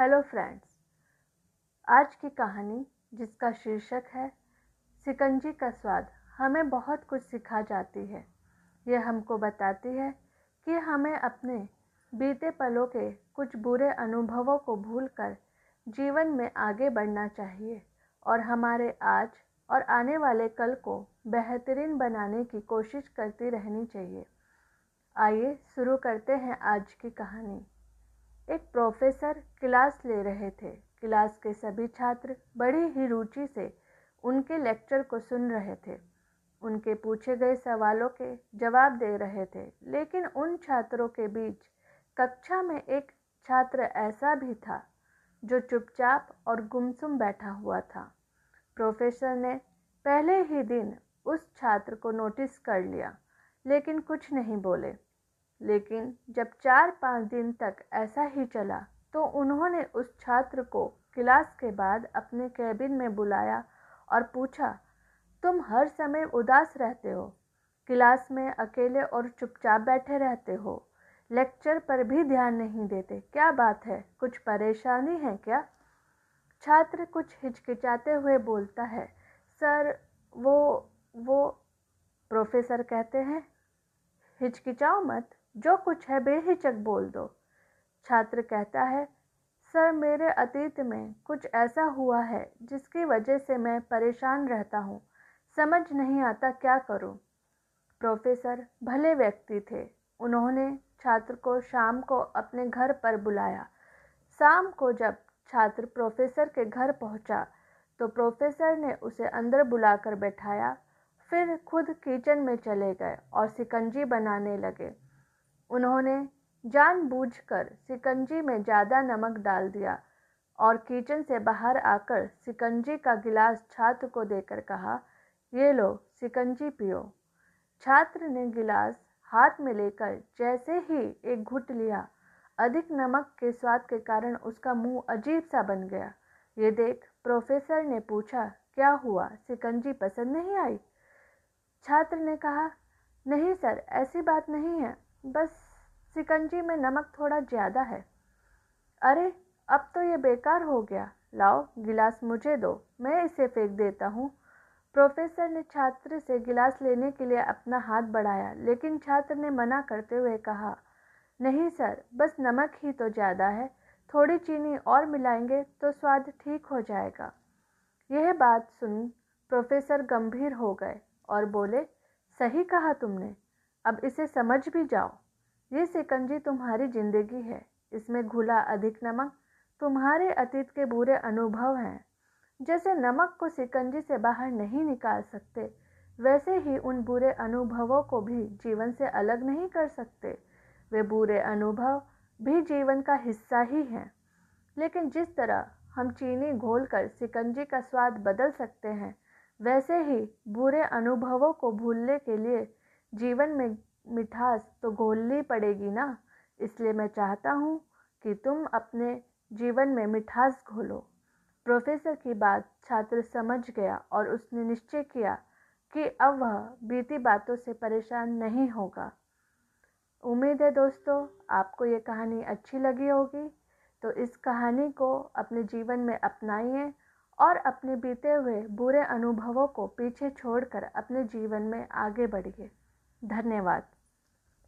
Hello friends आज की कहानी, जिसका शीर्षक है, सिकंजी का स्वाद। हमें बहुत कुछ सिखा जाती है। यह हमको बताती है कि हमें अपने बीते पलों के कुछ बुरे अनुभवों को भूलकर जीवन में आगे बढ़ना चाहिए और हमारे आज और आने वाले कल को बेहतरीन बनाने की कोशिश करती रहनी चाहिए। आइए शुरू करते हैं आज की कहानी। एक प्रोफेसर क्लास ले रहे थे। क्लास के सभी छात्र बड़ी ही रुचि से उनके लेक्चर को सुन रहे थे। उनके पूछे गए सवालों के जवाब दे रहे थे। लेकिन उन छात्रों के बीच कक्षा में एक छात्र ऐसा भी था, जो चुपचाप और गुमसुम बैठा हुआ था। प्रोफेसर ने पहले ही दिन उस छात्र को नोटिस कर लिया, लेकिन कुछ नहीं बोले। लेकिन जब चार पाँच दिन तक ऐसा ही चला तो उन्होंने उस छात्र को क्लास के बाद अपने कैबिन में बुलाया और पूछा, तुम हर समय उदास रहते हो? क्लास में अकेले और चुपचाप बैठे रहते हो? लेक्चर पर भी ध्यान नहीं देते? क्या बात है? कुछ परेशानी है क्या? छात्र कुछ हिचकिचाते हुए बोलता है, सर, वो वो प्रोफेसर कहते हैं। हिचकिचाओ मत। जो कुछ है बेहिचक बोल दो। छात्र कहता है, सर, मेरे अतीत में कुछ ऐसा हुआ है जिसकी वजह से मैं परेशान रहता हूँ। समझ नहीं आता क्या करूँ? प्रोफेसर भले व्यक्ति थे, उन्होंने छात्र को शाम को अपने घर पर बुलाया। शाम को जब छात्र प्रोफेसर के घर पहुँचा तो प्रोफेसर ने उसे अंदर बुलाकर बैठाया, फिर खुद किचन में चले गए और सिकंजी बनाने लगे। उन्होंने जानबूझकर शिकंजी में ज़्यादा नमक डाल दिया और किचन से बाहर आकर शिकंजी का गिलास छात्र को देकर कहा, ये लो शिकंजी पियो। छात्र ने गिलास हाथ में लेकर जैसे ही एक घुट लिया, अधिक नमक के स्वाद के कारण उसका मुँह अजीब सा बन गया। ये देख, प्रोफेसर ने पूछा, क्या हुआ? शिकंजी पसंद नहीं आई? छात्र ने कहा, नहीं सर, ऐसी बात नहीं है। बस सिकंजी में नमक थोड़ा ज़्यादा है। अरे, अब तो ये बेकार हो गया। लाओ, गिलास मुझे दो, मैं इसे फेंक देता हूँ। प्रोफेसर ने छात्र से गिलास लेने के लिए अपना हाथ बढ़ाया, लेकिन छात्र ने मना करते हुए कहा, नहीं सर, बस नमक ही तो ज़्यादा है। थोड़ी चीनी और मिलाएँगे तो स्वाद ठीक हो जाएगा। यह बात सुन प्रोफेसर गंभीर हो गए और बोले, सही कहा तुमने। अब इसे समझ भी जाओ। ये सिकंजी तुम्हारी ज़िंदगी है। इसमें घुला अधिक नमक। तुम्हारे अतीत के बुरे अनुभव हैं। जैसे नमक को सिकंजी से बाहर नहीं निकाल सकते, वैसे ही उन बुरे अनुभवों को भी जीवन से अलग नहीं कर सकते। वे बुरे अनुभव भी जीवन का हिस्सा ही हैं। लेकिन जिस तरह हम चीनी घोलकर सिकंजी का स्वाद बदल सकते हैं, वैसे ही बुरे अनुभवों को भूलने के लिए जीवन में मिठास तो घोलनी पड़ेगी ना? इसलिए मैं चाहता हूँ कि तुम अपने जीवन में मिठास घोलो। प्रोफेसर की बात छात्र समझ गया और उसने निश्चय किया कि अब वह बीती बातों से परेशान नहीं होगा। उम्मीद है दोस्तों, आपको ये कहानी अच्छी लगी होगी। तो इस कहानी को अपने जीवन में अपनाइए और अपने बीते हुए बुरे अनुभवों को पीछे छोड़कर अपने जीवन में आगे बढ़िए। धन्यवाद।